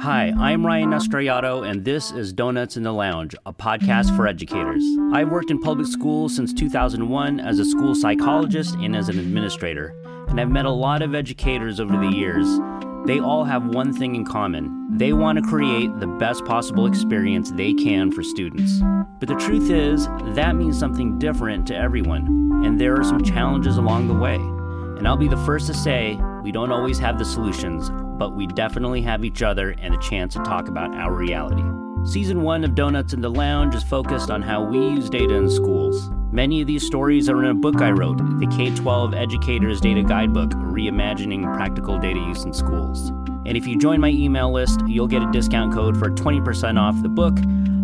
Hi, I'm Ryan Estrellado, and this is Donuts in the Lounge, a podcast for educators. I've worked in public schools since 2001 as a school psychologist and as an administrator, and I've met a lot of educators over the years. They all have one thing in common they want to create the best possible experience they can for students. But the truth is, that means something different to everyone, and there are some challenges along the way. And I'll be the first to say, we don't always have the solutions, but we definitely have each other and a chance to talk about our reality. Season 1 of Donuts in the Lounge is focused on how we use data in schools. Many of these stories are in a book I wrote, the K 12 Educators Data Guidebook Reimagining Practical Data Use in Schools. And if you join my email list, you'll get a discount code for 20% off the book,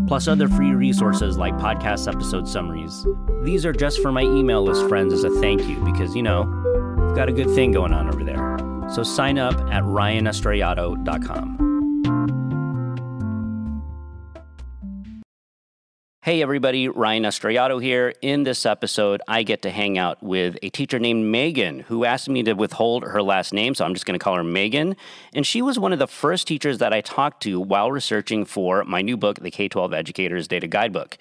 plus other free resources like podcast episode summaries. These are just for my email list friends as a thank you because, you know, got a good thing going on over there. So sign up at ryanestrellado.com. Hey everybody, Ryan Estrellado here. In this episode, I get to hang out with a teacher named Megan who asked me to withhold her last name, so I'm just going to call her Megan. And she was one of the first teachers that I talked to while researching for my new book, The K 12 Educators Data Guidebook.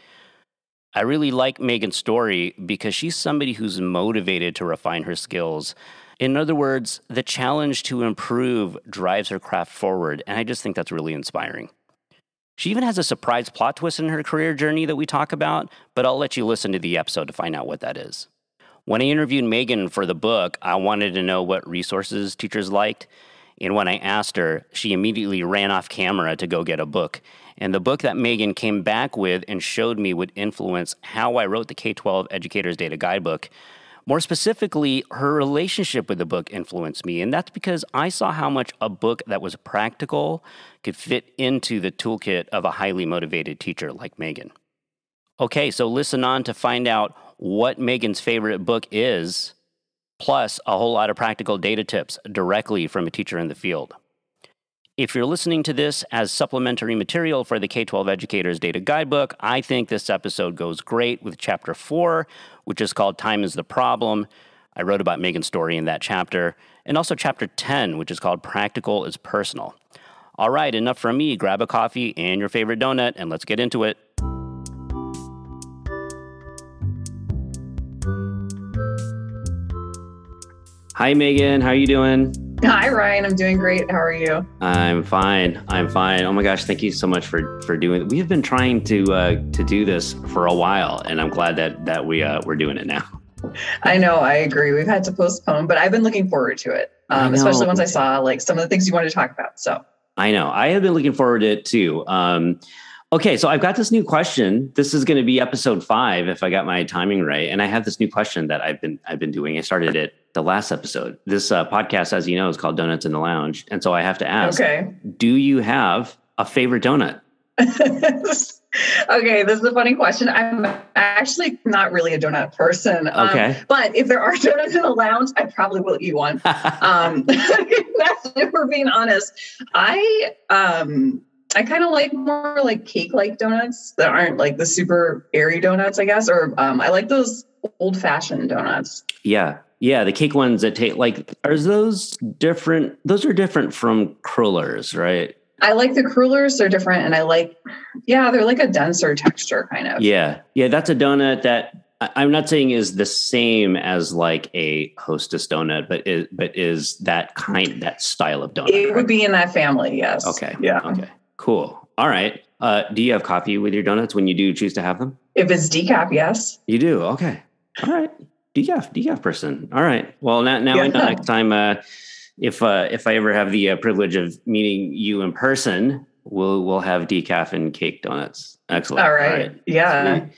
I really like Megan's story because she's somebody who's motivated to refine her skills. In other words, the challenge to improve drives her craft forward, and I just think that's really inspiring. She even has a surprise plot twist in her career journey that we talk about, but I'll let you listen to the episode to find out what that is. When I interviewed Megan for the book, I wanted to know what resources teachers liked. And when I asked her, she immediately ran off camera to go get a book. And the book that Megan came back with and showed me would influence how I wrote the K 12 Educators Data Guidebook. More specifically, her relationship with the book influenced me, and that's because I saw how much a book that was practical could fit into the toolkit of a highly motivated teacher like Megan. Okay, so listen on to find out what Megan's favorite book is, plus a whole lot of practical data tips directly from a teacher in the field. If you're listening to this as supplementary material for the K 12 Educators Data Guidebook, I think this episode goes great with chapter four, which is called Time is the Problem. I wrote about Megan's story in that chapter, and also chapter 10, which is called Practical is Personal. All right, enough from me. Grab a coffee and your favorite donut, and let's get into it. Hi, Megan. How are you doing? Hi, Ryan. I'm doing great. How are you? I'm fine. I'm fine. Oh my gosh, thank you so much for for doing it. We have been trying to uh, to do this for a while, and I'm glad that that we uh, we're doing it now. I know. I agree. We've had to postpone, but I've been looking forward to it, um, especially once I saw like some of the things you wanted to talk about. So I know I have been looking forward to it too. Um, okay, so I've got this new question. This is going to be episode five, if I got my timing right, and I have this new question that I've been I've been doing. I started it the last episode. This uh, podcast, as you know, is called Donuts in the Lounge. And so I have to ask okay. do you have a favorite donut? okay, this is a funny question. I'm actually not really a donut person. Um, okay. Um, but if there are donuts in the lounge, I probably will eat one. um, if we're being honest. I um I kind of like more like cake like donuts that aren't like the super airy donuts, I guess. Or um, I like those old fashioned donuts. Yeah. Yeah, the cake ones that take like are those different? Those are different from crullers, right? I like the crullers; they're different, and I like, yeah, they're like a denser texture, kind of. Yeah, yeah, that's a donut that I'm not saying is the same as like a Hostess donut, but is but is that kind that style of donut? It right? would be in that family, yes. Okay. Yeah. Okay. Cool. All right. Uh, do you have coffee with your donuts when you do choose to have them? If it's decaf, yes. You do. Okay. All right decaf decaf person. All right. Well, now now yeah. I know next time uh, if uh, if I ever have the uh, privilege of meeting you in person, we'll we'll have decaf and cake donuts. Excellent. All right. All right. Yeah. Sweet.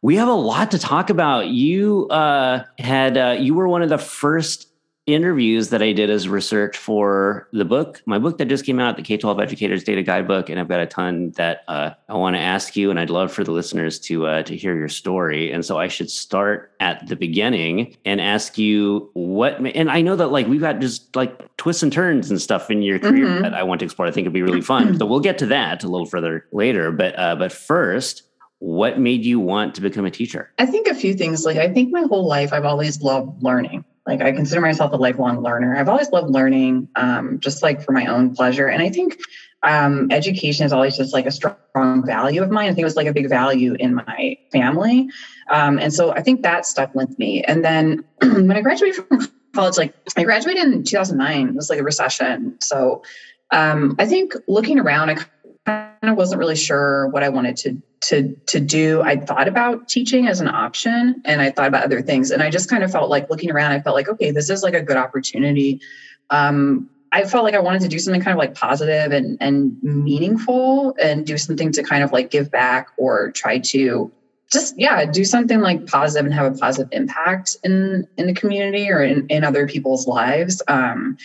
We have a lot to talk about. You uh, had uh, you were one of the first interviews that I did as research for the book, my book that just came out, the K 12 Educators Data Guidebook. And I've got a ton that uh, I want to ask you, and I'd love for the listeners to, uh, to hear your story. And so I should start at the beginning and ask you what, and I know that like we've got just like twists and turns and stuff in your career mm-hmm. that I want to explore. I think it'd be really fun. so we'll get to that a little further later. But, uh, but first, what made you want to become a teacher? I think a few things. Like, I think my whole life I've always loved learning Like I consider myself a lifelong learner. I've always loved learning, um, just like for my own pleasure. And I think um, education is always just like a strong value of mine. I think it was like a big value in my family. Um, and so I think that stuck with me. And then when I graduated from college, like I graduated in 2009, it was like a recession. So um, I think looking around, I kind of wasn't really sure what I wanted to to to do. I thought about teaching as an option, and I thought about other things. And I just kind of felt like looking around, I felt like, okay, this is like a good opportunity. Um, I felt like I wanted to do something kind of like positive and and meaningful and do something to kind of like give back or try to just yeah do something like positive and have a positive impact in in the community or in, in other people's lives um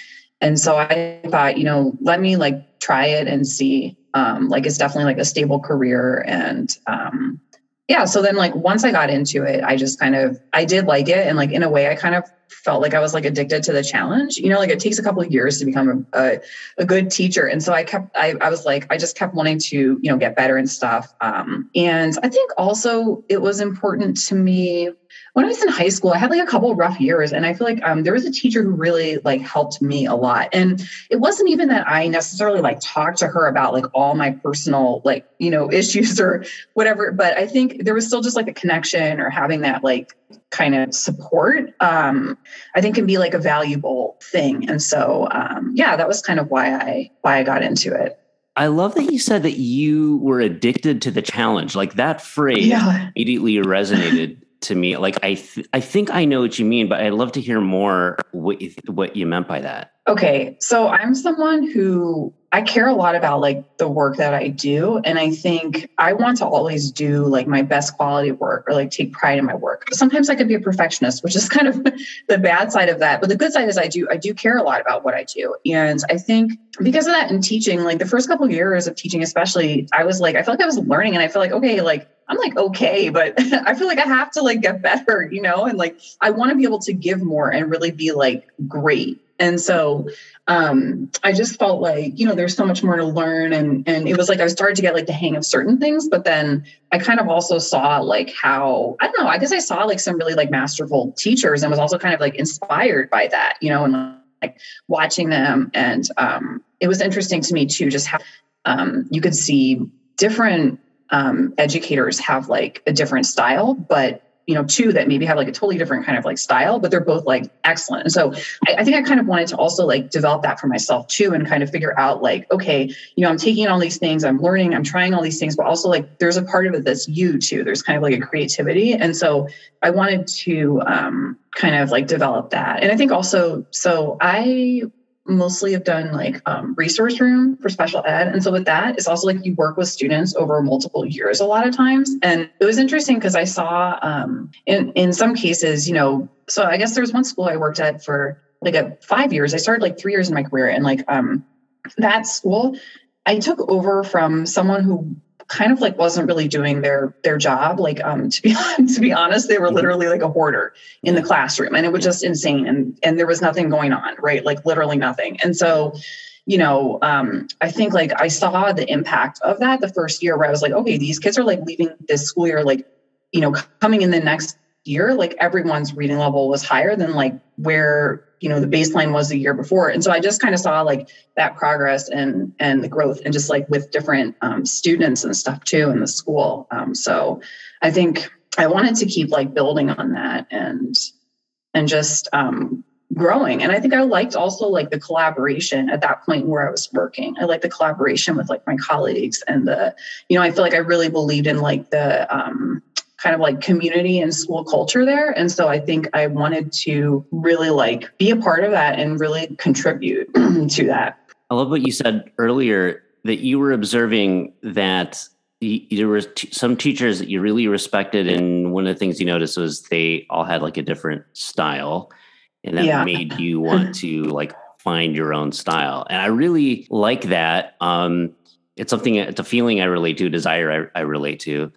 and so i thought you know let me like try it and see um like it's definitely like a stable career and um yeah so then like once i got into it i just kind of i did like it and like in a way i kind of felt like I was like addicted to the challenge. You know, like it takes a couple of years to become a, a, a good teacher. And so I kept, I, I, was like, I just kept wanting to, you know, get better and stuff. Um, and I think also it was important to me when I was in high school, I had like a couple of rough years, and I feel like um, there was a teacher who really like helped me a lot. And it wasn't even that I necessarily like talked to her about like all my personal like you know issues or whatever, but I think there was still just like a connection or having that like kind of support. Um, I think can be like a valuable thing. And so um, yeah, that was kind of why I why I got into it. I love that you said that you were addicted to the challenge. Like that phrase yeah. immediately resonated to me. Like I, th- I think I know what you mean, but I'd love to hear more what you, what you meant by that. Okay, so I'm someone who I care a lot about like the work that I do, and I think I want to always do like my best quality work or like take pride in my work. Sometimes I could be a perfectionist, which is kind of the bad side of that. But the good side is I do I do care a lot about what I do, and I think because of that in teaching, like the first couple of years of teaching, especially, I was like I felt like I was learning, and I feel like okay, like I'm like, okay, but I feel like I have to like get better, you know, and like I want to be able to give more and really be like great. And so um I just felt like, you know, there's so much more to learn. And and it was like I started to get like the hang of certain things, but then I kind of also saw like how, I don't know, I guess I saw like some really like masterful teachers and was also kind of like inspired by that, you know, and like watching them. And um it was interesting to me too, just how um you could see different um, educators have like a different style, but you know, two that maybe have like a totally different kind of like style, but they're both like excellent. And so I, I, think I kind of wanted to also like develop that for myself too and kind of figure out like, okay, you know, I'm taking all these things, I'm learning, I'm trying all these things, but also like there's a part of it that's you too. There's kind of like a creativity. And so I wanted to um, kind of like develop that. And I think also, so I mostly have done like um, resource room for special ed. And so with that, it's also like you work with students over multiple years a lot of times. And it was interesting because I saw um, in, in some cases, you know, so I guess there's one school I worked at for like a five years. I started like three years in my career and like um, that school, I took over from someone who kind of like wasn't really doing their their job like um to be to be honest they were mm-hmm. literally like a hoarder in the classroom and it was just insane and and there was nothing going on right? Like literally nothing and so you know um i think like i saw the impact of that the first year where i was like okay these kids are like leaving this school year like you know coming in the next year like everyone's reading level was higher than like where you know the baseline was the year before. And so i just kind of saw like that progress and and the growth and just like with different um, students and stuff too in the school. Um, so i think i wanted to keep like building on that and and just um, growing. And i think i liked also like the collaboration at that point where i was working. I liked the collaboration with like my colleagues and the you know i feel like i really believed in like the um kind of like community and school culture there. And so I think I wanted to really like be a part of that and really contribute to that. I love what you said earlier that you were observing that there were t- some teachers that you really respected and one of the things you noticed was they all had like a different style and that yeah. made you want to like find your own style and i really like that um it's something it's a feeling i relate to a desire I, I relate to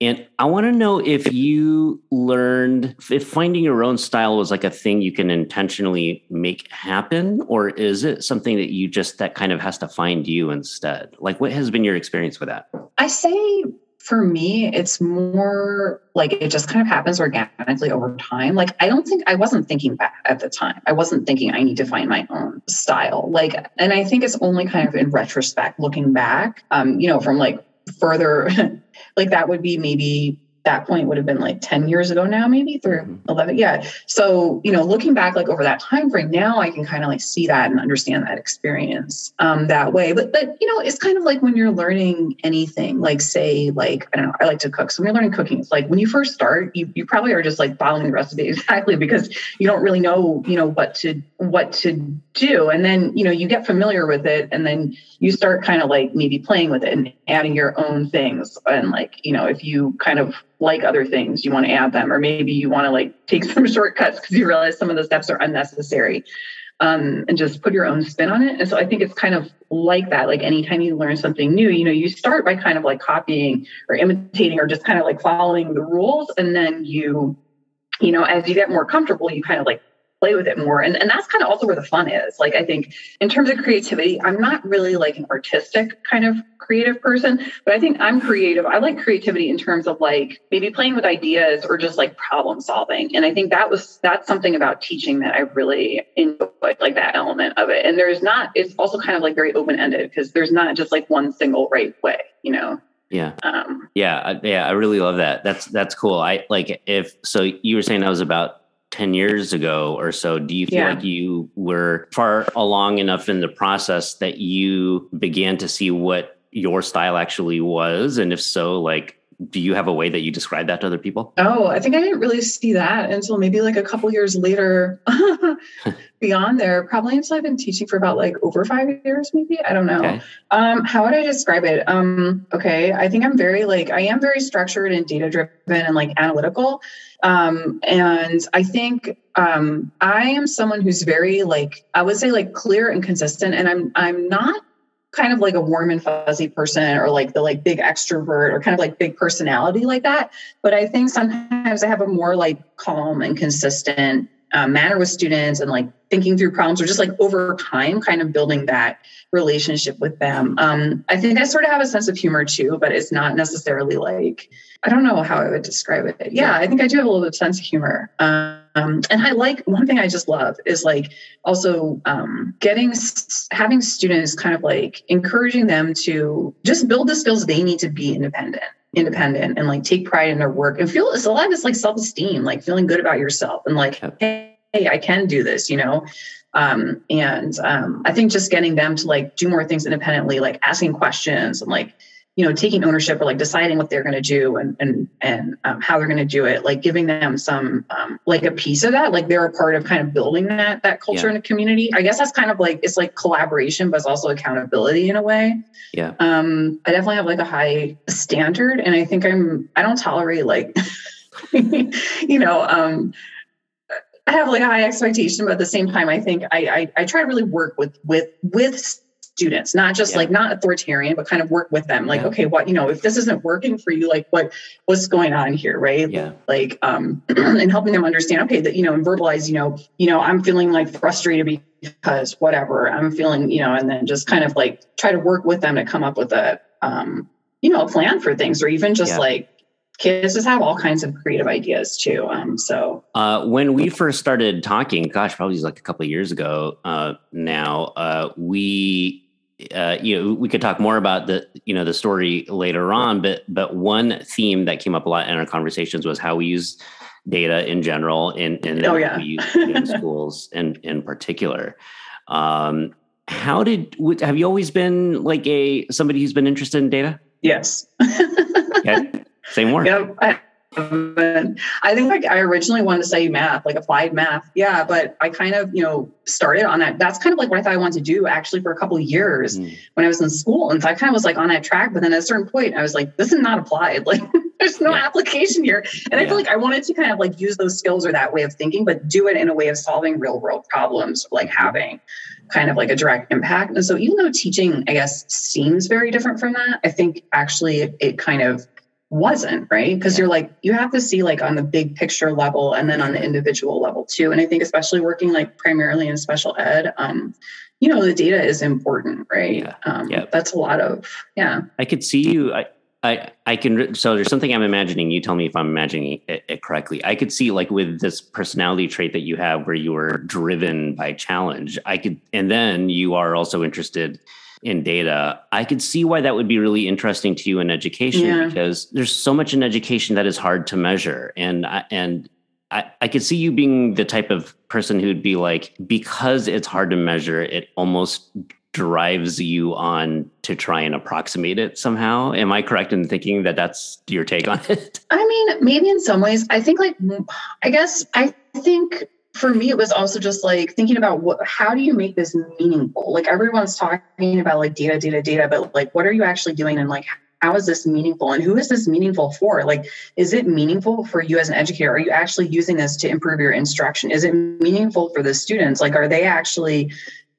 and I want to know if you learned if finding your own style was like a thing you can intentionally make happen, or is it something that you just that kind of has to find you instead? Like, what has been your experience with that? I say for me, it's more like it just kind of happens organically over time. Like I don't think I wasn't thinking back at the time. I wasn't thinking I need to find my own style. Like, and I think it's only kind of in retrospect, looking back, um, you know, from like further, like that would be maybe that point would have been like 10 years ago now maybe through mm-hmm. 11 yeah. So you know looking back like over that time frame now i can kind of like see that and understand that experience um that way. But but you know it's kind of like when you're learning anything like say like i don't know i like to cook. So when you're learning cooking it's like when you first start you, you probably are just like following the recipe exactly because you don't really know you know what to what to do. And then you know you get familiar with it and then you start kind of like maybe playing with it and adding your own things. And like you know if you kind of like other things you want to add them or maybe you want to like take some shortcuts because you realize some of the steps are unnecessary. Um, and just put your own spin on it. And so i think it's kind of like that like anytime you learn something new you know you start by kind of like copying or imitating or just kind of like following the rules and then you you know as you get more comfortable you kind of like play with it more. And, and that's kind of also where the fun is. Like, I think in terms of creativity, I'm not really like an artistic kind of creative person, but I think I'm creative. I like creativity in terms of like maybe playing with ideas or just like problem solving. And I think that was, that's something about teaching that I really enjoyed, like that element of it. And there's not, it's also kind of like very open ended because there's not just like one single right way, you know? Yeah. Um, yeah. Yeah. I really love that. That's, that's cool. I like if, so you were saying that was about 10 years ago or so do you feel yeah. like you were far along enough in the process that you began to see what your style actually was and if so like do you have a way that you describe that to other people? Oh, I think I didn't really see that until maybe like a couple years later. Beyond there, probably until I've been teaching for about like over five years, maybe. I don't know. Okay. Um, how would I describe it? Um, okay, I think I'm very like I am very structured and data driven and like analytical. Um, and I think um, I am someone who's very like I would say like clear and consistent. And I'm I'm not kind of like a warm and fuzzy person or like the like big extrovert or kind of like big personality like that but i think sometimes i have a more like calm and consistent uh, manner with students and like thinking through problems or just like over time kind of building that relationship with them. Um, i think i sort of have a sense of humor too but it's not necessarily like i don't know how i would describe it. Yeah i think i do have a little bit of sense of humor. Um, and I like one thing I just love is like also um, getting having students kind of like encouraging them to just build the skills they need to be independent independent and like take pride in their work and feel it's a lot of this like self-esteem like feeling good about yourself and like hey, hey i can do this you know? Um, and um, i think just getting them to like do more things independently like asking questions and like you know taking ownership or like deciding what they're going to do and and and um, how they're going to do it like giving them some um, like a piece of that like they're a part of kind of building that that culture yeah. in the community. I guess that's kind of like it's like collaboration but it's also accountability in a way. Yeah. Um i definitely have like a high standard and i think i'm i don't tolerate like you know um I have like a high expectation, but at the same time, I think I, I, I try to really work with with with students, not just yeah. like not authoritarian, but kind of work with them. Like, yeah. okay, what, you know, if this isn't working for you, like what, what's going on here? Right. Yeah. Like, um, and helping them understand, okay, that, you know, and verbalize, you know, you know, I'm feeling like frustrated because whatever I'm feeling, you know, and then just kind of like try to work with them to come up with a, um, you know, a plan for things or even just yeah. like, kids just have all kinds of creative ideas too. Um, so uh, when we first started talking, gosh, probably like a couple of years ago uh, now, uh, we uh, you know, we could talk more about the, you know, the story later on, but but one theme that came up a lot in our conversations was how we use data in general, and and oh, yeah. we use in schools in in particular. Um, how did have you always been like a somebody who's been interested in data? Yes. okay. Say more. Yep. I, I think like I originally wanted to say math, like applied math. Yeah, but I kind of, you know, started on that. That's kind of like what I thought I wanted to do actually for a couple of years mm. when I was in school. And so I kind of was like on that track. But then at a certain point, I was like, this is not applied. Like there's no yeah. application here. And yeah. I feel like I wanted to kind of like use those skills or that way of thinking, but do it in a way of solving real world problems, like having kind of like a direct impact. And so even though teaching, I guess, seems very different from that, I think actually it kind of wasn't right because yeah. you're like you have to see like on the big picture level and then on the individual level too and i think especially working like primarily in special ed um you know the data is important right yeah. um yeah. that's a lot of yeah i could see you I, I, I can so there's something I'm imagining. You tell me if I'm imagining it, it, correctly. I could see like with this personality trait that you have, where you are driven by challenge. I could, and then you are also interested in data. I could see why that would be really interesting to you in education yeah. because there's so much in education that is hard to measure, and and I, I could see you being the type of person who'd be like, because it's hard to measure, it almost drives you on to try and approximate it somehow. Am I correct in thinking that that's your take on it? I mean, maybe in some ways. I think, like, I guess, I think for me, it was also just like thinking about what, how do you make this meaningful? Like, everyone's talking about like data, data, data, but like, what are you actually doing? And like, how is this meaningful? And who is this meaningful for? Like is it meaningful for you as an educator? Are you actually using this to improve your instruction? Is it meaningful for the students? Like are they actually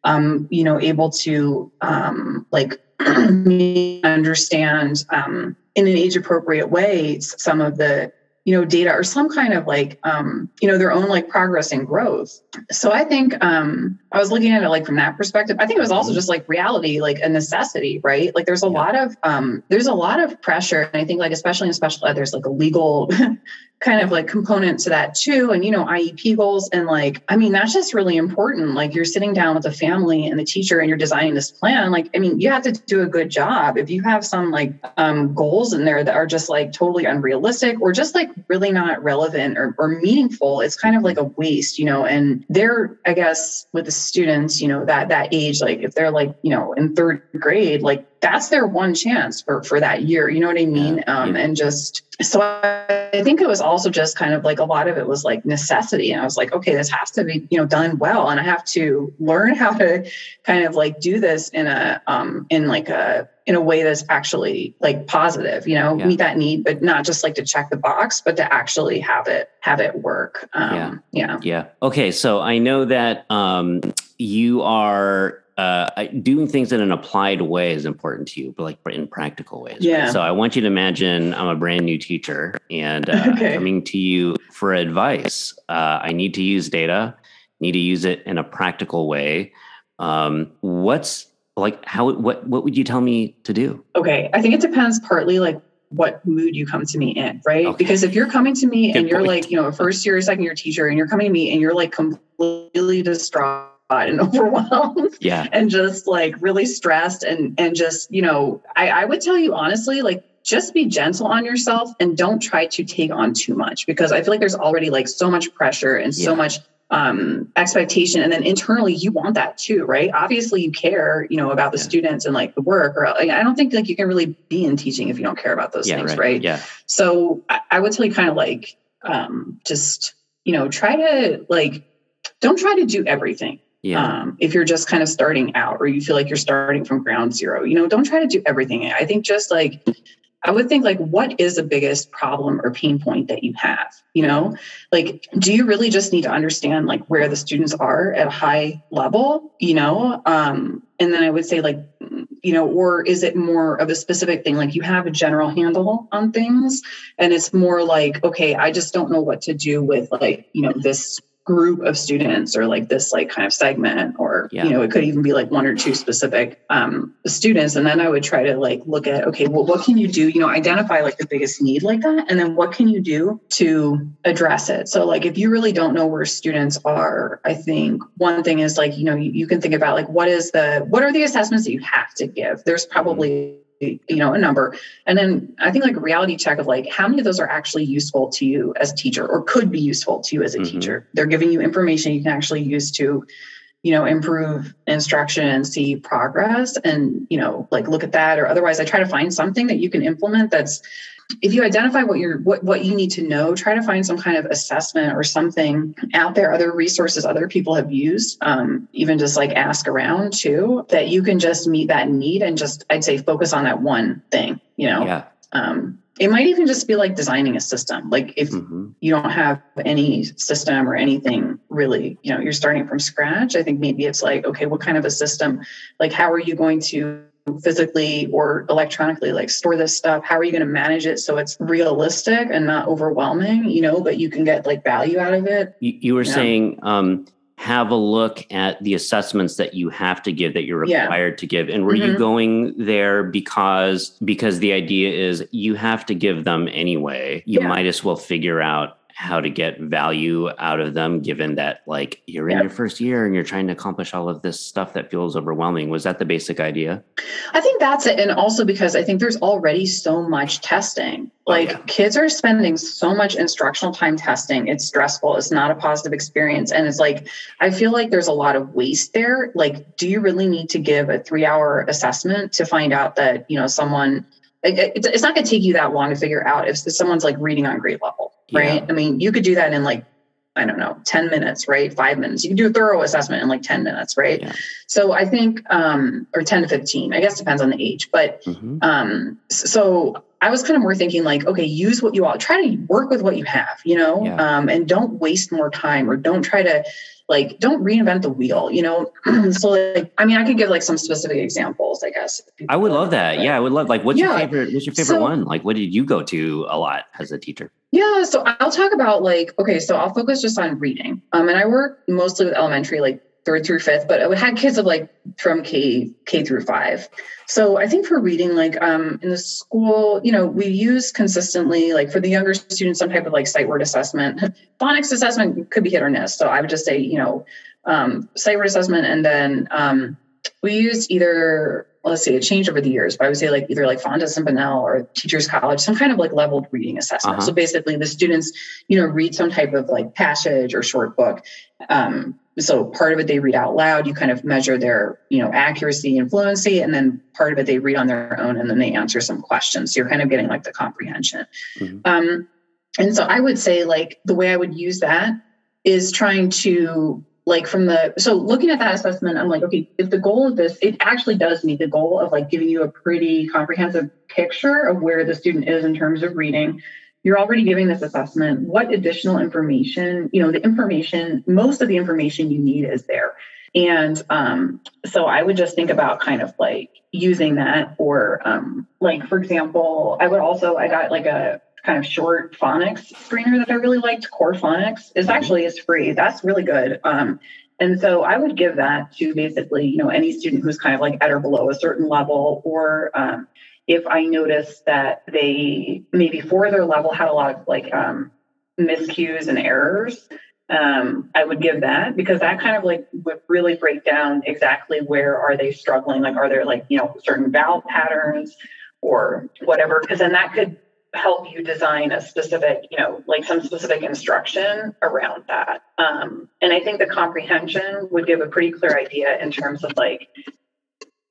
um, you know, able to um, like understand um, in an age appropriate way some of the you know data or some kind of like um, you know their own like progress and growth. So i think um, i was looking at it like from that perspective. I think it was also just like reality like a necessity right? Like there's a yeah. lot of um, there's a lot of pressure and i think like especially in special ed there's like a legal kind of like component to that too and you know iep goals and like i mean that's just really important. Like you're sitting down with the family and the teacher and you're designing this plan. Like i mean you have to do a good job. If you have some like um, goals in there that are just like totally unrealistic or just like really not relevant or, or meaningful it's kind of like a waste you know and they're i guess with the students you know that that age like if they're like you know in third grade like that's their one chance for for that year you know what i mean um, and just so I think it was also just kind of like a lot of it was like necessity. And I was like, okay, this has to be, you know, done well. And I have to learn how to kind of like do this in a um in like a in a way that's actually like positive, you know, yeah. meet that need, but not just like to check the box, but to actually have it have it work. Um yeah. yeah. Yeah. Okay. So I know that um you are uh, doing things in an applied way is important to you, but like in practical ways. Yeah. Right? So I want you to imagine I'm a brand new teacher and uh, okay. coming to you for advice. Uh, I need to use data, need to use it in a practical way. Um, what's like how what what would you tell me to do? Okay, I think it depends partly like what mood you come to me in, right? Okay. Because if you're coming to me Good and you're point. like, you know, a first year, second year teacher, and you're coming to me and you're like completely distraught and overwhelmed yeah and just like really stressed and and just you know I, I would tell you honestly like just be gentle on yourself and don't try to take on too much because i feel like there's already like so much pressure and yeah. so much um, expectation and then internally you want that too right obviously you care you know about the yeah. students and like the work or like, i don't think like you can really be in teaching if you don't care about those yeah, things right. right, yeah so I, I would tell you kind of like um, just you know try to like don't try to do everything yeah. Um, if you're just kind of starting out or you feel like you're starting from ground zero, you know, don't try to do everything. I think just like, I would think like, what is the biggest problem or pain point that you have? You know, like, do you really just need to understand like where the students are at a high level? You know, um, and then I would say like, you know, or is it more of a specific thing? Like you have a general handle on things, and it's more like, okay, I just don't know what to do with like, you know, this group of students or like this like kind of segment or yeah. you know it could even be like one or two specific um, students. And then i would try to like look at okay well what can you do? You know identify like the biggest need like that. And then what can you do to address it? So like if you really don't know where students are i think one thing is like you know you, you can think about like what is the what are the assessments that you have to give? There's probably you know a number. And then i think like a reality check of like how many of those are actually useful to you as a teacher or could be useful to you as a mm-hmm. teacher. They're giving you information you can actually use to you know improve instruction and see progress and you know like look at that or otherwise. I try to find something that you can implement that's if you identify what you're what, what you need to know try to find some kind of assessment or something out there other resources other people have used um, even just like ask around too that you can just meet that need and just i'd say focus on that one thing you know yeah. um, it might even just be like designing a system like if mm-hmm. you don't have any system or anything really you know you're starting from scratch i think maybe it's like okay what kind of a system like how are you going to physically or electronically like store this stuff how are you going to manage it so it's realistic and not overwhelming you know but you can get like value out of it you, you were saying um have a look at the assessments that you have to give that you're required yeah. to give and were mm-hmm. you going there because because the idea is you have to give them anyway you yeah. might as well figure out how to get value out of them given that like you're in your first year and you're trying to accomplish all of this stuff that feels overwhelming. Was that the basic idea? I think that's it and also because i think there's already so much testing. Oh, like oh, yeah. kids are spending so much instructional time testing. It's stressful. It's not a positive experience and it's like i feel like there's a lot of waste there. Like do you really need to give a three hour assessment to find out that you know someone it's not going to take you that long to figure out if someone's like reading on grade level right? Yeah. I mean, you could do that in like, I don't know, 10 minutes, right? Five minutes. You can do a thorough assessment in like 10 minutes, right? Yeah. So I think, um, or 10 to 15, I guess depends on the age. But mm-hmm. um, so I was kind of more thinking like, okay, use what you all try to work with what you have, you know, yeah. um, and don't waste more time or don't try to like don't reinvent the wheel you know? So like i mean i could give like some specific examples i guess i would love that. yeah i would love like what's yeah. your favorite what's your favorite so, one? Like what did you go to a lot as a teacher? Yeah so i'll talk about like okay so i'll focus just on reading. Um and i work mostly with elementary like third through fifth, but we had kids of like from K K through five. So I think for reading, like um, in the school, you know, we use consistently, like for the younger students, some type of like sight word assessment. Phonics assessment could be hit or miss. So I would just say, you know, um, sight word assessment, and then um, we used either let's see, it changed over the years, but I would say like either like and Pinnell or Teachers College, some kind of like leveled reading assessment. Uh-huh. So basically the students, you know, read some type of like passage or short book. Um, so part of it they read out loud. You kind of measure their, you know, accuracy and fluency, and then part of it they read on their own, and then they answer some questions. So you're kind of getting like the comprehension. Mm-hmm. Um, and so I would say like the way I would use that is trying to like from the so looking at that assessment i'm like okay if the goal of this it actually does meet the goal of like giving you a pretty comprehensive picture of where the student is in terms of reading you're already giving this assessment what additional information you know the information most of the information you need is there and um, so i would just think about kind of like using that or um, like for example i would also i got like a kind of short phonics screener that I really liked, Core Phonics, is mm-hmm. actually is free. That's really good. Um, and so I would give that to basically, you know, any student who's kind of like at or below a certain level, or um, if I notice that they maybe for their level had a lot of like um, miscues and errors, um, I would give that because that kind of like would really break down exactly where are they struggling. Like, are there like you know certain vowel patterns or whatever? Because then that could help you design a specific, you know, like some specific instruction around that. Um, and I think the comprehension would give a pretty clear idea in terms of like,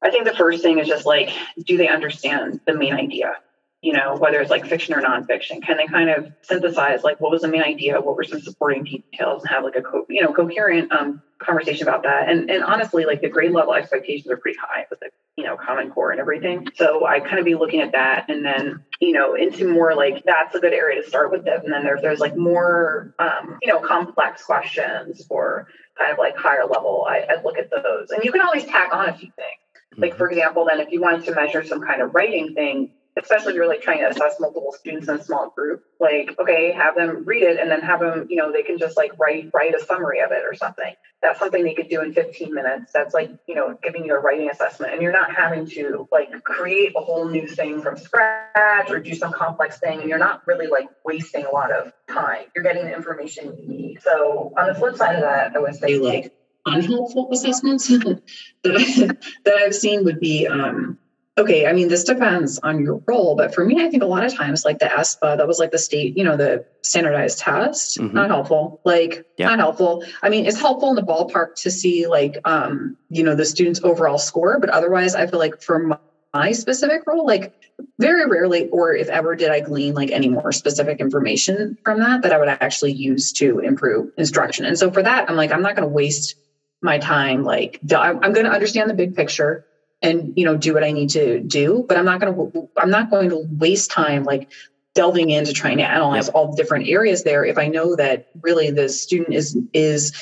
I think the first thing is just like, do they understand the main idea? you know, whether it's like fiction or nonfiction, can they kind of synthesize like what was the main idea, what were some supporting details, and have like a co- you know coherent um, conversation about that. And and honestly, like the grade level expectations are pretty high with the you know Common Core and everything. So I kind of be looking at that, and then you know into more like that's a good area to start with it. And then there, there's like more um, you know complex questions or kind of like higher level, I, I'd look at those. And you can always tack on a few things. Like for mhm. example, then if you wanted to measure some kind of writing thing, especially if you're like trying to assess multiple students in a small group like okay have them read it and then have them you know they can just like write write a summary of it or something. That's something they could do in 15 minutes. That's like you know giving you a writing assessment. And you're not having to like create a whole new thing from scratch or do some complex thing. And you're not really like wasting a lot of time. You're getting the information you need. So on the flip side of that i would say like unhelpful assessments that, that i've seen would be um okay, I mean, this depends on your role, but for me, I think a lot of times, like the ASPA, that was like the state, you know, the standardized test, mm-hmm. not helpful. Like, yeah. not helpful. I mean, it's helpful in the ballpark to see, like, um, you know, the student's overall score, but otherwise, I feel like for my, my specific role, like, very rarely, or if ever, did I glean like any more specific information from that that I would actually use to improve instruction. And so for that, I'm like, I'm not going to waste my time. Like, I'm, going to understand the big picture and you know do what i need to do but i'm not going to i'm not going to waste time like delving into trying to analyze yep. all the different areas there if i know that really the student is is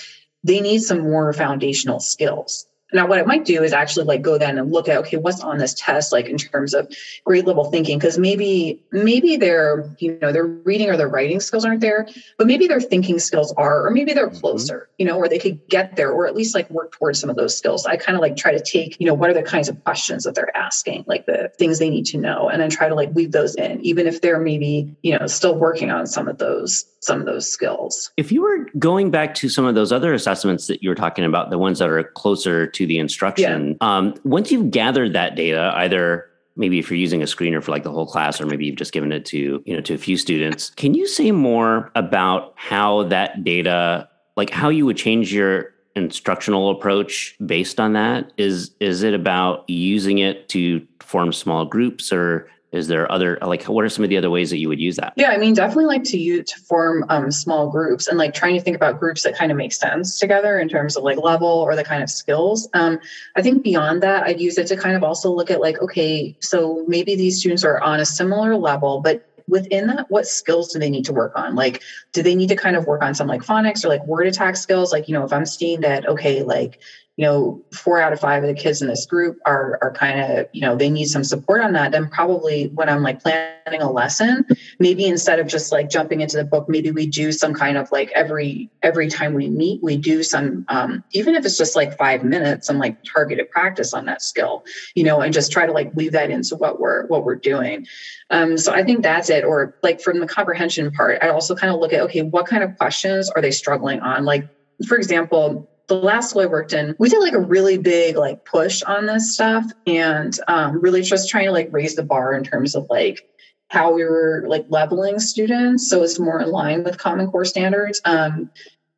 they need some more foundational skills Now, what it might do is actually like go then and look at okay, what's on this test like in terms of grade level thinking because maybe maybe their you know their reading or their writing skills aren't there, but maybe their thinking skills are, or maybe they're mm-hmm. closer, mm-hmm. you know, or they could get there or at least like work towards some of those skills. I kind of like try to take you know what are the kinds of questions that they're asking, like the things they need to know, and then try to like weave those in, even if they're maybe you know still working on some of those some of those skills. If you were going back to some of those other assessments that you were talking about, the ones that are closer to the instruction, yeah. um, once you've gathered that data, either maybe if you're using a screener for like the whole class or maybe you've just given it to you know to a few students can you say more about how that data like how you would change your instructional approach based on that is is it about using it to form small groups or is there other like what are some of the other ways that you would use that? Yeah i mean definitely like to use to form um, small groups and like trying to think about groups that kind of make sense together in terms of like level or the kind of skills. Um, i think beyond that i'd use it to kind of also look at like okay so maybe these students are on a similar level but within that what skills do they need to work on? Like do they need to kind of work on some like phonics or like word attack skills? Like you know if i'm seeing that okay like you know, four out of five of the kids in this group are are kind of, you know, they need some support on that, then probably when I'm like planning a lesson, maybe instead of just like jumping into the book, maybe we do some kind of like every every time we meet, we do some um, even if it's just like five minutes, some like targeted practice on that skill, you know, and just try to like weave that into what we're what we're doing. Um, so I think that's it. Or like from the comprehension part, I also kind of look at okay, what kind of questions are they struggling on? Like, for example, the last school I worked in, we did like a really big like push on this stuff and um, really just trying to like raise the bar in terms of like how we were like leveling students so it's more in line with common core standards. Um,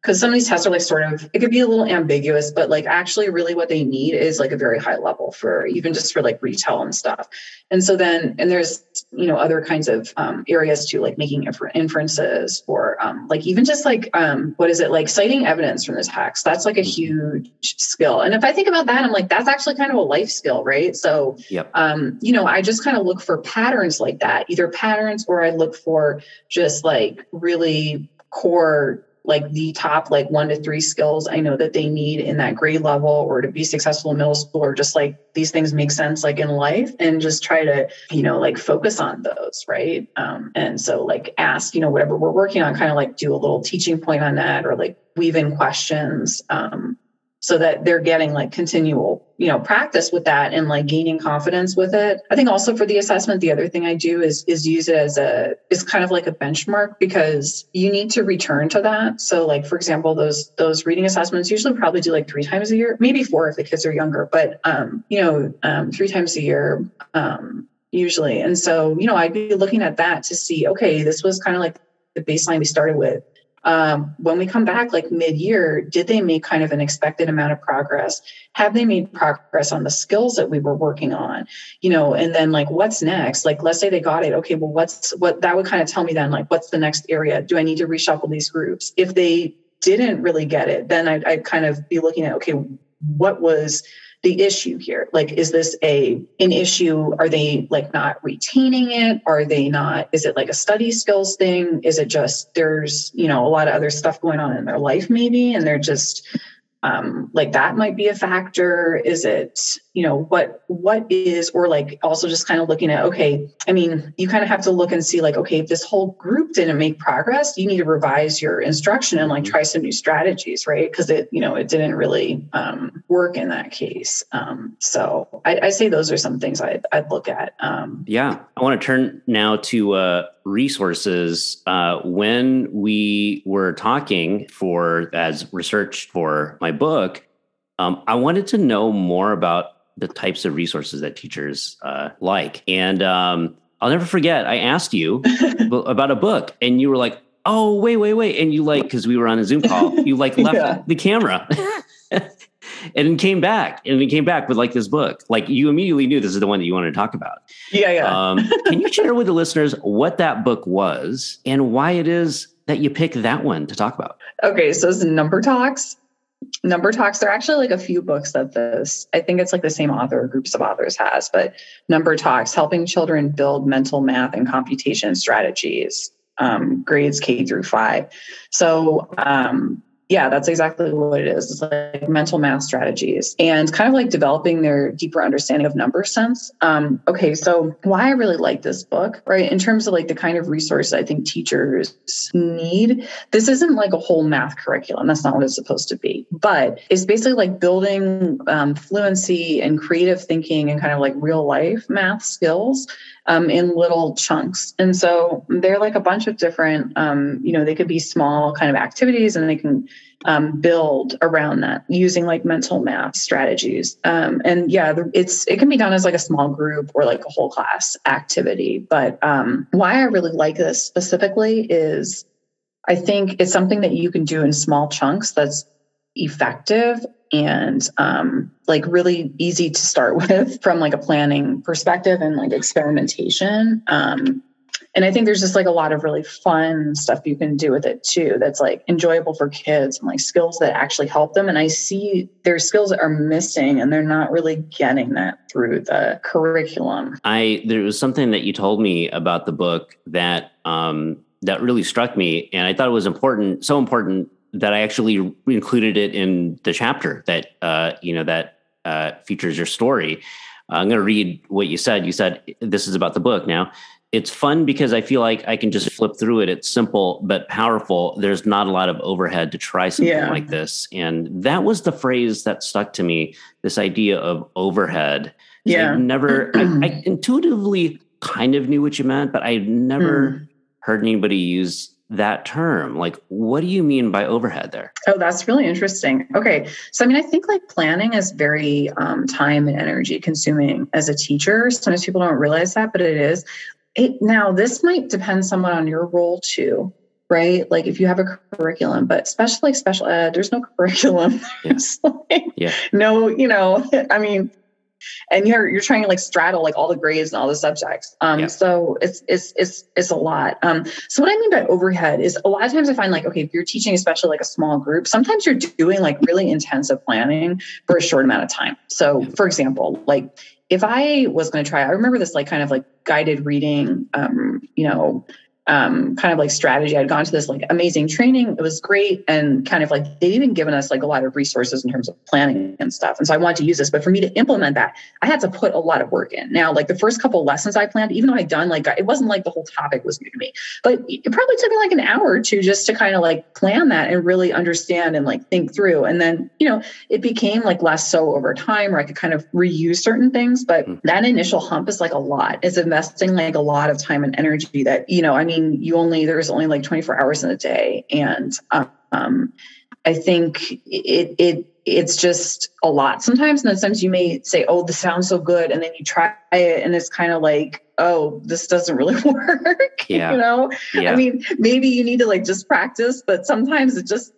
because some of these tests are like sort of it could be a little ambiguous but like actually really what they need is like a very high level for even just for like retell and stuff and so then and there's you know other kinds of um, areas to like making infer- inferences or um, like even just like um, what is it like citing evidence from the text that's like a mm-hmm. huge skill and if i think about that i'm like that's actually kind of a life skill right so yep. um, you know i just kind of look for patterns like that either patterns or i look for just like really core like the top like one to three skills I know that they need in that grade level or to be successful in middle school or just like these things make sense like in life and just try to, you know, like focus on those, right? Um, and so like ask, you know, whatever we're working on, kind of like do a little teaching point on that or like weave in questions. Um, so that they're getting like continual you know practice with that and like gaining confidence with it. I think also for the assessment the other thing i do is is use it as a is kind of like a benchmark because you need to return to that. So like for example those those reading assessments usually probably do like three times a year maybe four if the kids are younger but um you know um three times a year um usually. And so you know i'd be looking at that to see okay this was kind of like the baseline we started with um, when we come back like mid-year did they make kind of an expected amount of progress? Have they made progress on the skills that we were working on? You know and then like what's next? Like let's say they got it. Okay well what's what that would kind of tell me then like what's the next area? Do i need to reshuffle these groups? If they didn't really get it then i'd, I'd kind of be looking at okay what was the issue here? Like is this a an issue? Are they like not retaining it? Are they not is it like a study skills thing? Is it just there's you know a lot of other stuff going on in their life maybe and they're just um, like that might be a factor. Is it you know what what is or like also just kind of looking at okay i mean you kind of have to look and see like okay if this whole group didn't make progress you need to revise your instruction and like mm-hmm. try some new strategies right? Because it you know it didn't really um, work in that case. Um, so I, I, say those are some things i'd, I'd look at um, yeah. I want to turn now to uh, resources uh, when we were talking for as research for my book um, i wanted to know more about the types of resources that teachers uh, like. And um, I'll never forget, I asked you about a book, and you were like, "Oh, wait, wait, wait!" And you like because we were on a Zoom call, you like left yeah. the camera. and came back and it came back with like this book. Like you immediately knew this is the one that you wanted to talk about. Yeah yeah. Um, can you share with the listeners what that book was and why it is that you pick that one to talk about? Okay so it's number talks. Number talks there are actually like a few books that this i think it's like the same author groups of authors has but number talks helping children build mental math and computation strategies um, grades k through five. So um, yeah, that's exactly what it is. It's like mental math strategies and kind of like developing their deeper understanding of number sense. Um, okay, so why I really like this book, right? In terms of like the kind of resource I think teachers need, this isn't like a whole math curriculum. That's not what it's supposed to be. But it's basically like building um, fluency and creative thinking and kind of like real life math skills um, in little chunks. And so they're like a bunch of different, um, you know, they could be small kind of activities and they can um, build around that using like mental math strategies. Um, and yeah, it's it can be done as like a small group or like a whole class activity. But um, why I really like this specifically is I think it's something that you can do in small chunks that's effective and um, like really easy to start with from like a planning perspective and like experimentation. Um, and i think there's just like a lot of really fun stuff you can do with it too that's like enjoyable for kids and like skills that actually help them. And i see their skills are missing and they're not really getting that through the curriculum. I there was something that you told me about the book that um that really struck me and i thought it was important so important that I actually included it in the chapter that uh, you know that uh, features your story. I'm going to read what you said. You said this is about the book. Now it's fun because I feel like I can just flip through it. It's simple but powerful. There's not a lot of overhead to try something yeah. like this, and that was the phrase that stuck to me. This idea of overhead. Yeah, I never. I, I, intuitively kind of knew what you meant, but I never mm. heard anybody use that term? Like what do you mean by overhead there? Oh that's really interesting. Okay so i mean i think like planning is very um, time and energy consuming as a teacher. Sometimes people don't realize that but it is. It now this might depend somewhat on your role too right? Like if you have a curriculum but especially like special ed there's no curriculum. Yeah. like yeah. no you know i mean and you're you're trying to like straddle like all the grades and all the subjects. Um yeah. so it's it's it's it's a lot. Um so what i mean by overhead is a lot of times i find like okay if you're teaching especially like a small group sometimes you're doing like really intensive planning for a short amount of time. So for example like if i was going to try i remember this like kind of like guided reading um you know um, kind of like strategy. I'd gone to this like amazing training. It was great. And kind of like they'd even given us like a lot of resources in terms of planning and stuff. And so I wanted to use this. But for me to implement that, I had to put a lot of work in. Now, like the first couple lessons I planned, even though I'd done like, it wasn't like the whole topic was new to me, but it probably took me like an hour or two just to kind of like plan that and really understand and like think through. And then, you know, it became like less so over time where I could kind of reuse certain things. But mm-hmm. that initial hump is like a lot. It's investing like a lot of time and energy that, you know, I mean, mean, you only there's only like 24 hours in a day, and um, I think it it it's just a lot sometimes. And then sometimes you may say, "Oh, this sounds so good," and then you try it, and it's kind of like, "Oh, this doesn't really work." Yeah. you know, yeah. I mean, maybe you need to like just practice, but sometimes it just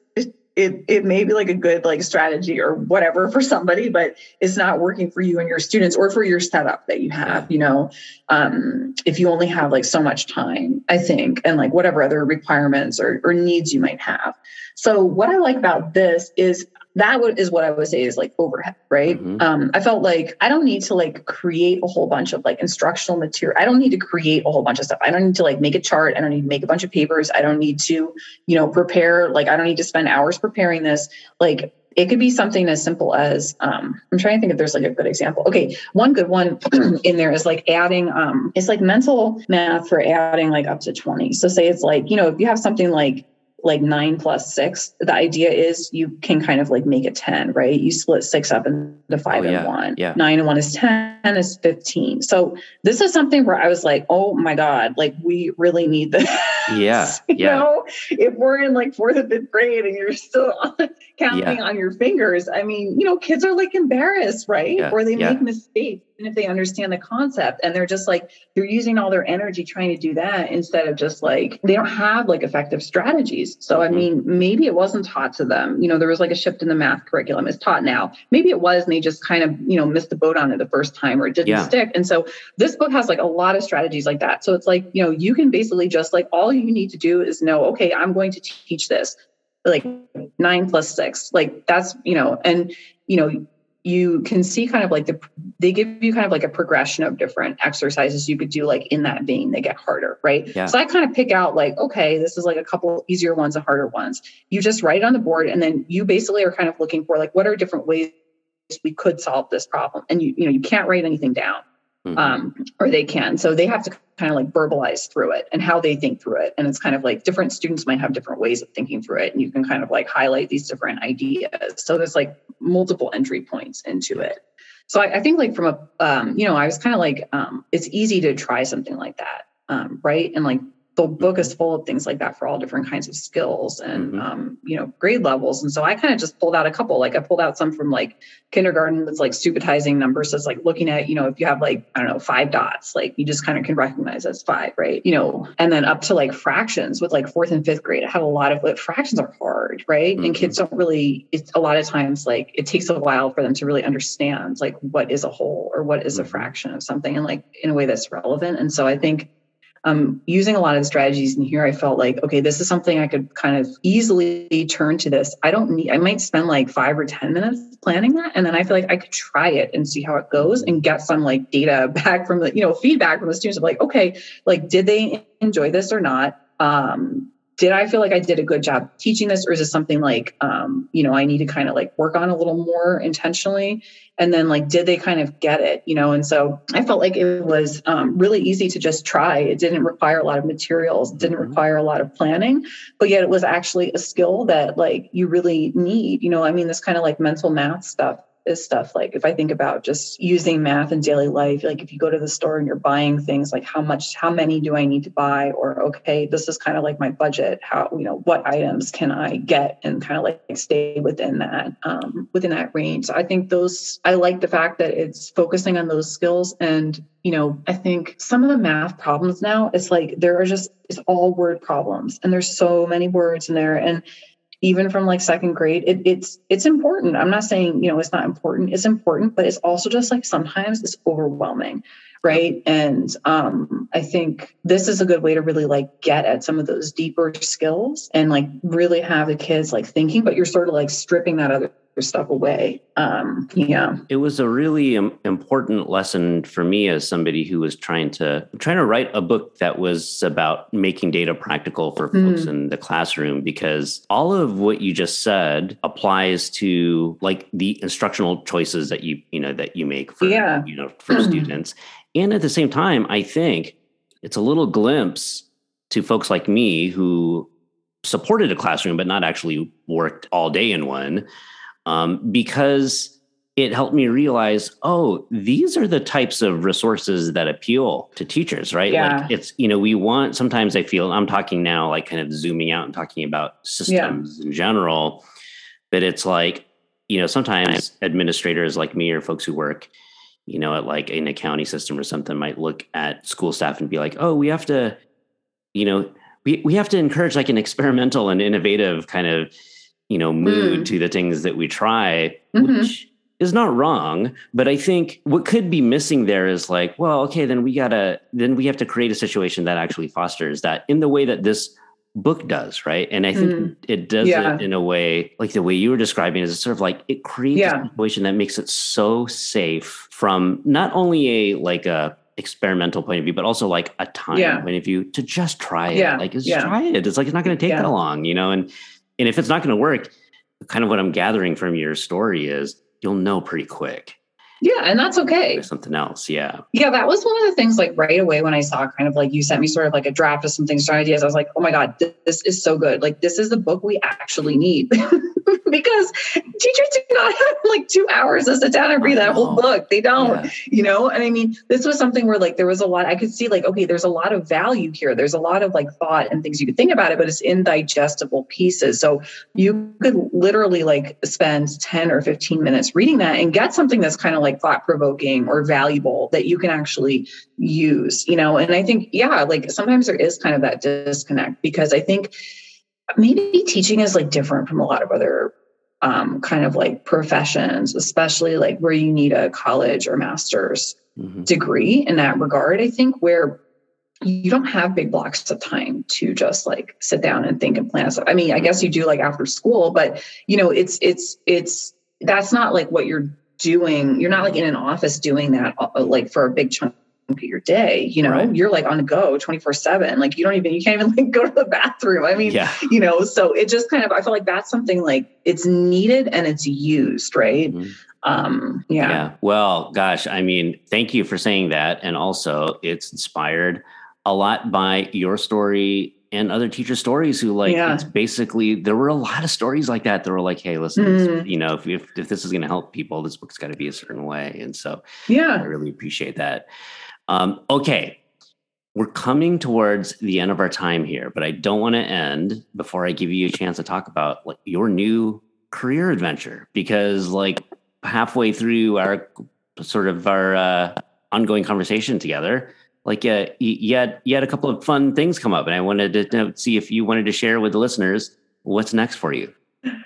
it it may be like a good like strategy or whatever for somebody but it's not working for you and your students or for your setup that you have you know? Um if you only have like so much time i think and like whatever other requirements or, or needs you might have. So what i like about this is that is what I would say is like overhead, right? Mm-hmm. Um, I felt like I don't need to like create a whole bunch of like instructional material. I don't need to create a whole bunch of stuff. I don't need to like make a chart. I don't need to make a bunch of papers. I don't need to, you know, prepare. Like I don't need to spend hours preparing this. Like it could be something as simple as um, i'm trying to think if there's like a good example okay one good one in there is like adding um, it's like mental math for adding like up to 20 so say it's like you know if you have something like like nine plus six, the idea is you can kind of like make it 10, right? You split six up into oh, five oh, yeah, and one. Yeah. Nine and one is 10 is 15. So this is something where I was like, oh my God, like we really need this. Yeah. you yeah. know, if we're in like fourth or fifth grade and you're still counting yeah. on your fingers, I mean, you know, kids are like embarrassed, right? Yeah, or they make mistakes and if they understand the concept and they're just like they're using all their energy trying to do that instead of just like they don't have like effective strategies so mm-hmm. i mean maybe it wasn't taught to them you know there was like a shift in the math curriculum it's taught now maybe it was and they just kind of you know missed the boat on it the first time or it didn't stick and so this book has like a lot of strategies like that so it's like you know you can basically just like all you need to do is know okay i'm going to teach this like nine plus six like that's you know and you know you can see kind of like the they give you kind of like a progression of different exercises you could do like in that vein they get harder right? Yeah. so i kind of pick out like okay this is like a couple easier ones and harder ones. You just write it on the board and then you basically are kind of looking for like what are different ways we could solve this problem and you you know you can't write anything down mm-hmm. um, or they can. So they have to kind of like verbalize through it and how they think through it. And it's kind of like different students might have different ways of thinking through it and you can kind of like highlight these different ideas. So there's like multiple entry points into it. So I, I think like from a um, you know i was kind of like um, it's easy to try something like that um, right? And like the book is full of things like that for all different kinds of skills and mm-hmm. um, you know grade levels. And so i kind of just pulled out a couple. Like i pulled out some from like kindergarten that's like subitizing numbers. So it's like looking at you know if you have like i don't know five dots like you just kind of can recognize as five right? You know and then up to like fractions with like fourth and fifth grade. I have a lot of like fractions are hard right? Mm-hmm. and kids don't really it's a lot of times like it takes a while for them to really understand like what is a whole or what is mm-hmm. a fraction of something and like in a way that's relevant. And so i think um, using a lot of strategies in here, I felt like, okay, this is something I could kind of easily turn to this. I don't need, I might spend like five or 10 minutes planning that. And then I feel like I could try it and see how it goes and get some like data back from the, you know, feedback from the students of like, okay, like, did they enjoy this or not? Um, did I feel like I did a good job teaching this, or is this something like, um, you know, I need to kind of like work on a little more intentionally? And then, like, did they kind of get it, you know? And so I felt like it was um, really easy to just try. It didn't require a lot of materials, didn't mm-hmm. require a lot of planning, but yet it was actually a skill that, like, you really need, you know? I mean, this kind of like mental math stuff is stuff like if I think about just using math in daily life, like if you go to the store and you're buying things, like how much, how many do I need to buy? Or, okay, this is kind of like my budget. How, you know, what items can I get and kind of like stay within that, um, within that range. So I think those, I like the fact that it's focusing on those skills. And, you know, I think some of the math problems now, it's like there are just, it's all word problems and there's so many words in there. And, even from like second grade it, it's it's important. I'm not saying you know it's not important. It's important but it's also just like sometimes it's overwhelming right? And um i think this is a good way to really like get at some of those deeper skills and like really have the kids like thinking but you're sort of like stripping that other stuff away. Um, yeah, it was a really important lesson for me as somebody who was trying to trying to write a book that was about making data practical for mm. folks in the classroom because all of what you just said applies to like the instructional choices that you you know that you make for yeah. you know for students, and at the same time, I think it's a little glimpse to folks like me who supported a classroom but not actually worked all day in one um, because it helped me realize oh these are the types of resources that appeal to teachers right yeah. like it's you know we want sometimes i feel i'm talking now like kind of zooming out and talking about systems yeah. in general but it's like you know sometimes administrators like me or folks who work you know at like in a county system or something might look at school staff and be like oh we have to you know we, we have to encourage like an experimental and innovative kind of you know mood mm. to the things that we try mm-hmm. which is not wrong but i think what could be missing there is like well okay then we gotta then we have to create a situation that actually fosters that in the way that this book does right and i think mm. it does yeah. it in a way like the way you were describing is sort of like it creates yeah. a situation that makes it so safe from not only a like a experimental point of view, but also like a time yeah. point of view to just try it. Yeah. Like just try it. It's like it's not going to take that long, you know. And and if it's not going to work, kind of what I'm gathering from your story is you'll know pretty quick. Yeah, and that's okay. There's something else. Yeah. Yeah, that was one of the things like right away when I saw kind of like you sent me sort of like a draft of some things, some ideas. I was like, oh my God, this is so good. Like, this is the book we actually need. because teachers do not have like two hours to sit down and read that whole book. They don't, yeah. you know? And I mean, this was something where like there was a lot, I could see like, okay, there's a lot of value here. There's a lot of like thought and things you could think about it, but it's in digestible pieces. So you could literally like spend 10 or 15 minutes reading that and get something that's kind of like thought provoking or valuable that you can actually use, you know? And I think, yeah, like sometimes there is kind of that disconnect because I think maybe teaching is like different from a lot of other um, kind of like professions, especially like where you need a college or master's mm-hmm. degree in that regard. I think where you don't have big blocks of time to just like sit down and think and plan. So, I mean, I guess you do like after school, but you know, it's it's it's that's not like what you're doing you're not like in an office doing that uh, like for a big chunk of your day you know Right. you're like on the go 24 7 like you don't even you can't even like go to the bathroom i mean Yeah. you know so it just kind of i feel like that's something like it's needed and it's used right Mhm. um yeah, Yeah. Well, gosh, I mean, thank you for saying that. And also, it's inspired a lot by your story and other teacher stories who, like, Yeah. it's basically, there were a lot of stories like that. That were like, hey, listen, Mhm. you know, if, if, if this is going to help people, this book's got to be a certain way. And so yeah I really appreciate that. Um, okay. We're coming towards the end of our time here, but I don't want to end before I give you a chance to talk about like your new career adventure because like halfway through our sort of our uh, ongoing conversation together, like uh, you, had you had a couple of fun things come up, and I wanted to see if you wanted to share with the listeners what's next for you.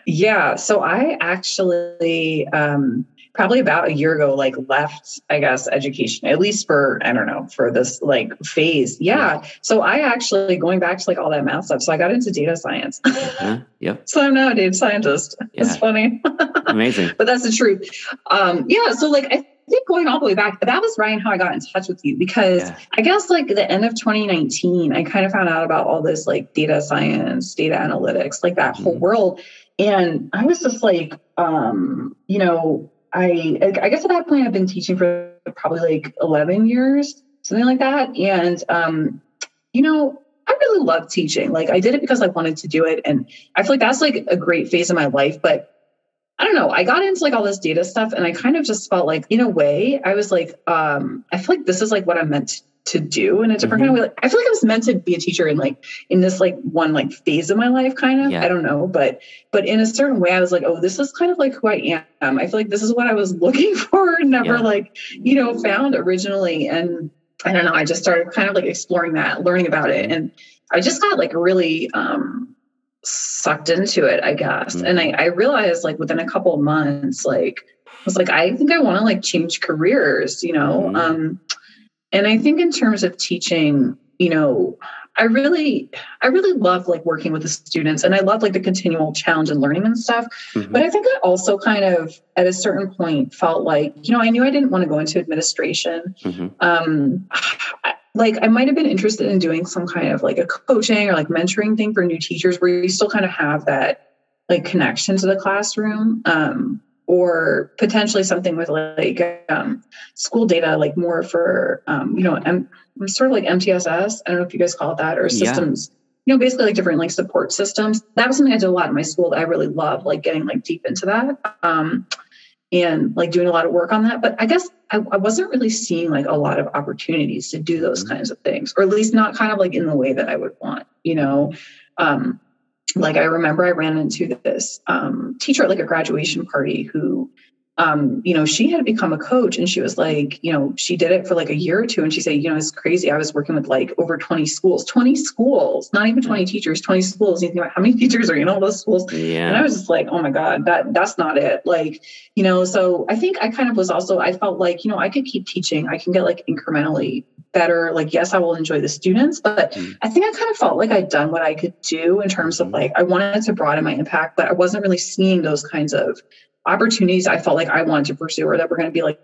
Yeah. So I actually um probably about a year ago like left I guess education at least for I don't know for this like phase. Yeah. So I actually going back to like all that math stuff. So I got into data science. Huh? Yep, so I'm now a data scientist. It's funny. amazing. but that's the truth. Um yeah, so like I think going all the way back, that was Ryan how I got in touch with you because Yeah. I guess like the end of 2019, I kind of found out about all this like data science, data analytics, like that whole Mhm. world. And I was just like, um, you know, I I guess at that point I've been teaching for probably like 11 years, something like that. And um, you know, I really love teaching. Like I did it because I wanted to do it. And I feel like that's like a great phase of my life. But I don't know. I got into like all this data stuff and I kind of just felt like, in a way, I was like, um, I feel like this is like what I'm meant to do in a different kind of way. Like, I feel like I was meant to be a teacher in like in this like one like phase of my life, kind of. Yeah. I don't know, but but in a certain way, I was like, oh, this is kind of like who I am. I feel like this is what I was looking for, never Yeah. like you know found originally. And I don't know. I just started kind of like exploring that, learning about it, and I just got like really um sucked into it, I guess. And I, I realized like within a couple of months, like I was like, I think I want to like change careers, you know. Mhm. Um and I think in terms of teaching, you know, I really, I really love like working with the students and I love like the continual challenge and learning and stuff. Mhm. But I think I also kind of at a certain point felt like, you know, I knew I didn't want to go into administration Mhm. um I- like i might have been interested in doing some kind of like a coaching or like mentoring thing for new teachers where you still kind of have that like connection to the classroom um or potentially something with like um school data like more for um you know M- sort of like mtss i don't know if you guys call it that or Yeah. systems you know basically like different like support systems that was something i did a lot in my school that i really love like getting like deep into that um and like doing a lot of work on that. But I guess I, I wasn't really seeing like a lot of opportunities to do those Mhm. kinds of things, or at least not kind of like in the way that I would want, you know. Um, like I remember I ran into this um, teacher at like a graduation party who um, you know, she had become a coach and she was like, you know, she did it for like a year or two. And she said, you know, it's crazy. I was working with like over 20 schools, 20 schools, not even 20 teachers, 20 schools. You think about how many teachers are in all those schools? Yeah. And I was just like, oh my God, that that's not it. Like, you know, so I think I kind of was also, I felt like, you know, I could keep teaching. I can get like incrementally better. Like, yes, I will enjoy the students, but Mm. I think I kind of felt like I'd done what I could do in terms of Mhm. like, I wanted to broaden my impact, but I wasn't really seeing those kinds of opportunities I felt like I wanted to pursue or that were going to be like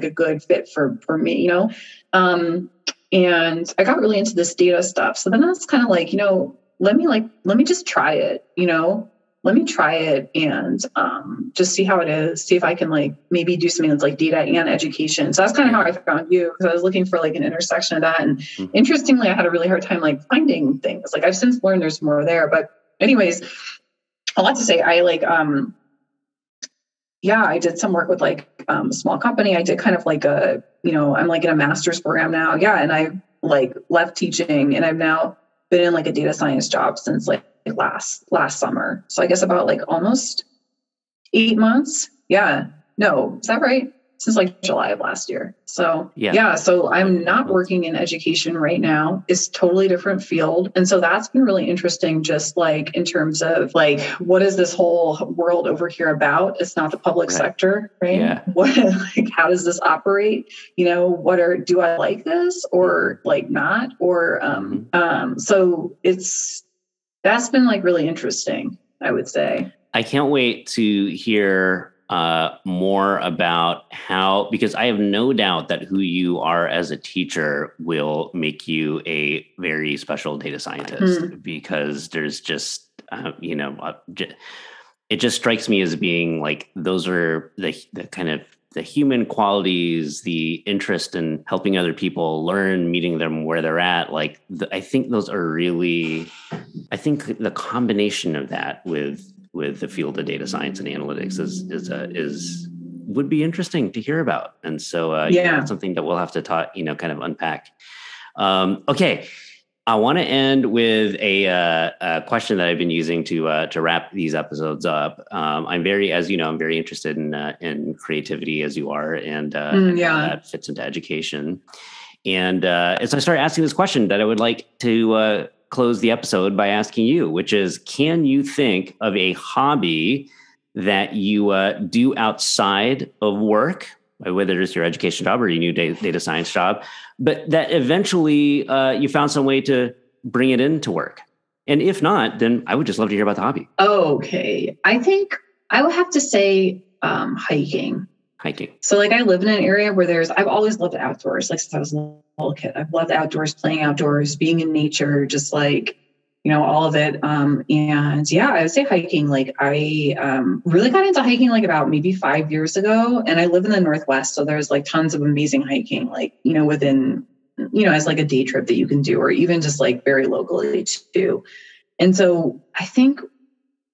a good fit for for me, you know. Um, and I got really into this data stuff. So then that's kind of like, you know, let me like let me just try it, you know. Let me try it and um, just see how it is. See if I can like maybe do something that's like data and education. So that's kind of how I found you because I was looking for like an intersection of that. And Mhm. interestingly, I had a really hard time like finding things. Like I've since learned there's more there. But anyways, a lot to say. I like um yeah, I did some work with like um, a small company. I did kind of like a, you know, I'm like in a master's program now. Yeah. And I like left teaching and I've now been in like a data science job since like last, last summer. So I guess about like almost eight months. Yeah. No, is that right? Since like July of last year. So Yeah. yeah. So I'm not working in education right now. It's totally different field. And so that's been really interesting, just like in terms of like, what is this whole world over here about? It's not the public Right. sector, right? Yeah. What like how does this operate? You know, what are do I like this or like not? Or um um so it's that's been like really interesting, I would say. I can't wait to hear uh, more about how, because I have no doubt that who you are as a teacher will make you a very special data scientist mm. because there's just, uh, you know, uh, it just strikes me as being like those are the, the kind of the human qualities, the interest in helping other people learn, meeting them where they're at. Like, the, I think those are really, I think the combination of that with with the field of data science and analytics is is uh, is would be interesting to hear about. And so, uh, yeah, something that we'll have to talk, you know, kind of unpack. Um, okay, I want to end with a, uh, a, question that I've been using to uh, to wrap these episodes up. Um, I'm very, as you know, I'm very interested in uh, in creativity, as you are, and, uh, mm, yeah. and that fits into education. And uh, as I start asking this question, that I would like to uh, close the episode by asking you, which is, can you think of a hobby that you do outside of work whether it's your education job or your new data science job, but that eventually uh, you found some way to bring it into work. And if not, then I would just love to hear about the hobby. Okay. I think I would have to say um, hiking. Hiking. So, like, I live in an area where there's, I've always loved outdoors, like, since I was a little kid. I've loved outdoors, playing outdoors, being in nature, just like you know, all of it. Um, and yeah, I would say hiking. Like I um, really got into hiking like about maybe five years ago, and I live in the Northwest, so there's like tons of amazing hiking, like you know, within you know, as like a day trip that you can do, or even just like very locally too. And so I think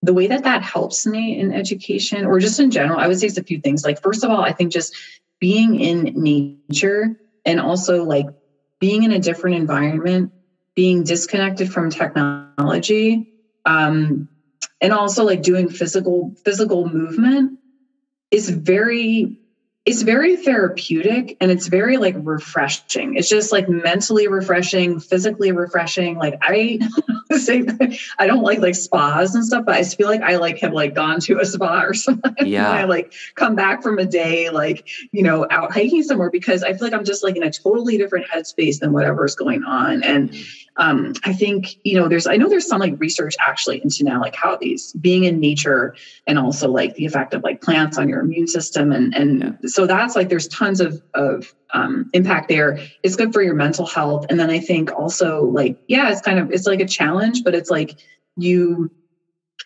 the way that that helps me in education, or just in general, I would say it's a few things. Like first of all, I think just being in nature and also like being in a different environment being disconnected from technology um, and also like doing physical physical movement is very it's very therapeutic and it's very like refreshing. It's just like mentally refreshing, physically refreshing. Like I say I don't like like spas and stuff, but I feel like I like have like gone to a spa or something. Yeah. I like come back from a day like, you know, out hiking somewhere because I feel like I'm just like in a totally different headspace than whatever's going on. And mm-hmm um, I think, you know, there's, I know there's some like research actually into now like how these being in nature and also like the effect of like plants on your immune system. And, and yeah. so that's like, there's tons of, of um, impact there. It's good for your mental health. And then I think also like, yeah, it's kind of, it's like a challenge, but it's like you,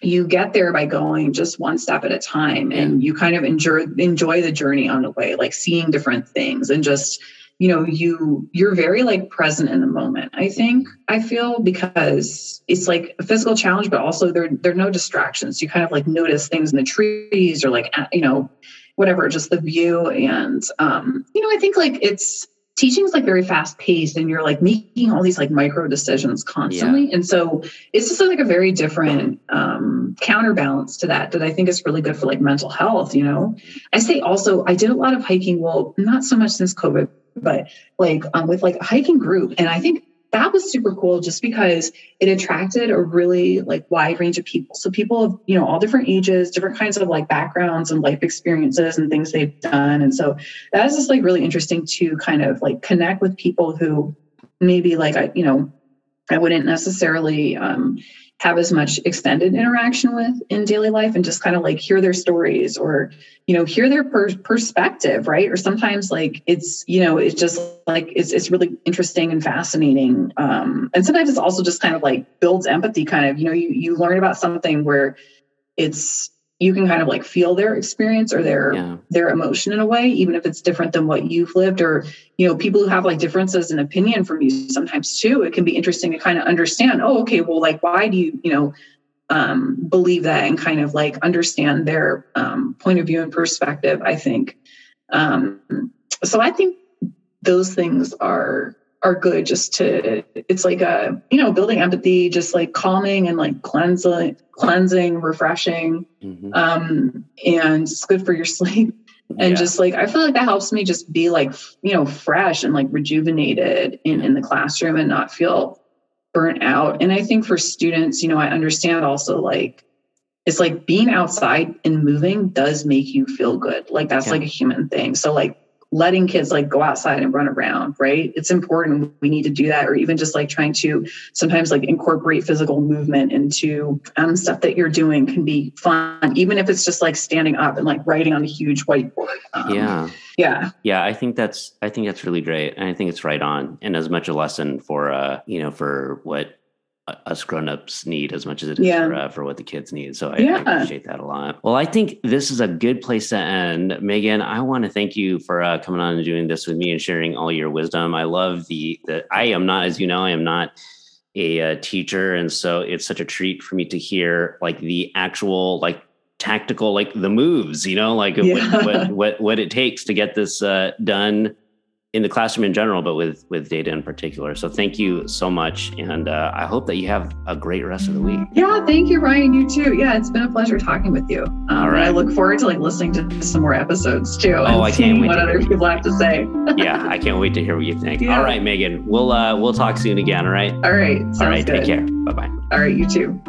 you get there by going just one step at a time and you kind of enjoy enjoy the journey on the way like seeing different things and just you know you you're very like present in the moment i think i feel because it's like a physical challenge but also there there are no distractions. You kind of like notice things in the trees or like you know whatever just the view and um you know i think like it's teaching is like very fast paced and you're like making all these like micro decisions constantly. Yeah. and so it's just like a very different um counterbalance to that that i think is really good for like mental health you know? I say also i did a lot of hiking. Well not so much since covid but like um, with like a hiking group. And I think that was super cool just because it attracted a really like wide range of people. So people of, you know, all different ages, different kinds of like backgrounds and life experiences and things they've done. And so that is just like really interesting to kind of like connect with people who maybe like I, you know, I wouldn't necessarily um, have as much extended interaction with in daily life and just kind of like hear their stories or you know hear their per- perspective right? Or sometimes like it's you know it's just like it's, it's really interesting and fascinating um and sometimes it's also just kind of like builds empathy kind of you know you you learn about something where it's you can kind of like feel their experience or their yeah. their emotion in a way even if it's different than what you've lived or you know people who have like differences in opinion from you sometimes too it can be interesting to kind of understand oh okay well like why do you you know um, believe that and kind of like understand their um, point of view and perspective i think um, so i think those things are are good just to it's like a you know building empathy just like calming and like cleansing cleansing refreshing mm-hmm. um and it's good for your sleep and yeah. just like i feel like that helps me just be like you know fresh and like rejuvenated in in the classroom and not feel burnt out and i think for students you know i understand also like it's like being outside and moving does make you feel good like that's yeah. like a human thing so like letting kids like go outside and run around, right? It's important. We need to do that, or even just like trying to sometimes like incorporate physical movement into um, stuff that you're doing can be fun, even if it's just like standing up and like writing on a huge whiteboard. Um, yeah. Yeah. Yeah. I think that's, I think that's really great. And I think it's right on and as much a lesson for, uh, you know, for what us grown-ups need as much as it is Yeah. for, uh, for what the kids need. So I, I appreciate that a lot. Well, I think this is a good place to end. Megan, I want to thank you for uh, coming on and doing this with me and sharing all your wisdom. I love the, the I am not, as you know, I am not a uh, teacher. And so it's such a treat for me to hear like the actual, like tactical, like the moves, you know, like Yeah. what, what, what, what it takes to get this uh, done in the classroom in general, but with with data in particular. So thank you so much, and uh, I hope that you have a great rest of the week. Yeah, thank you, Ryan. You too. Yeah, it's been a pleasure talking with you. Um, All and I look forward to like listening to some more episodes too. and Oh, I can't seeing wait what to other hear. people have to say. yeah, I can't wait to hear what you think. Yeah. All right, Megan, we'll uh, we'll talk soon again. All right. All right. All right. good. Take care. Bye bye. All right. You too.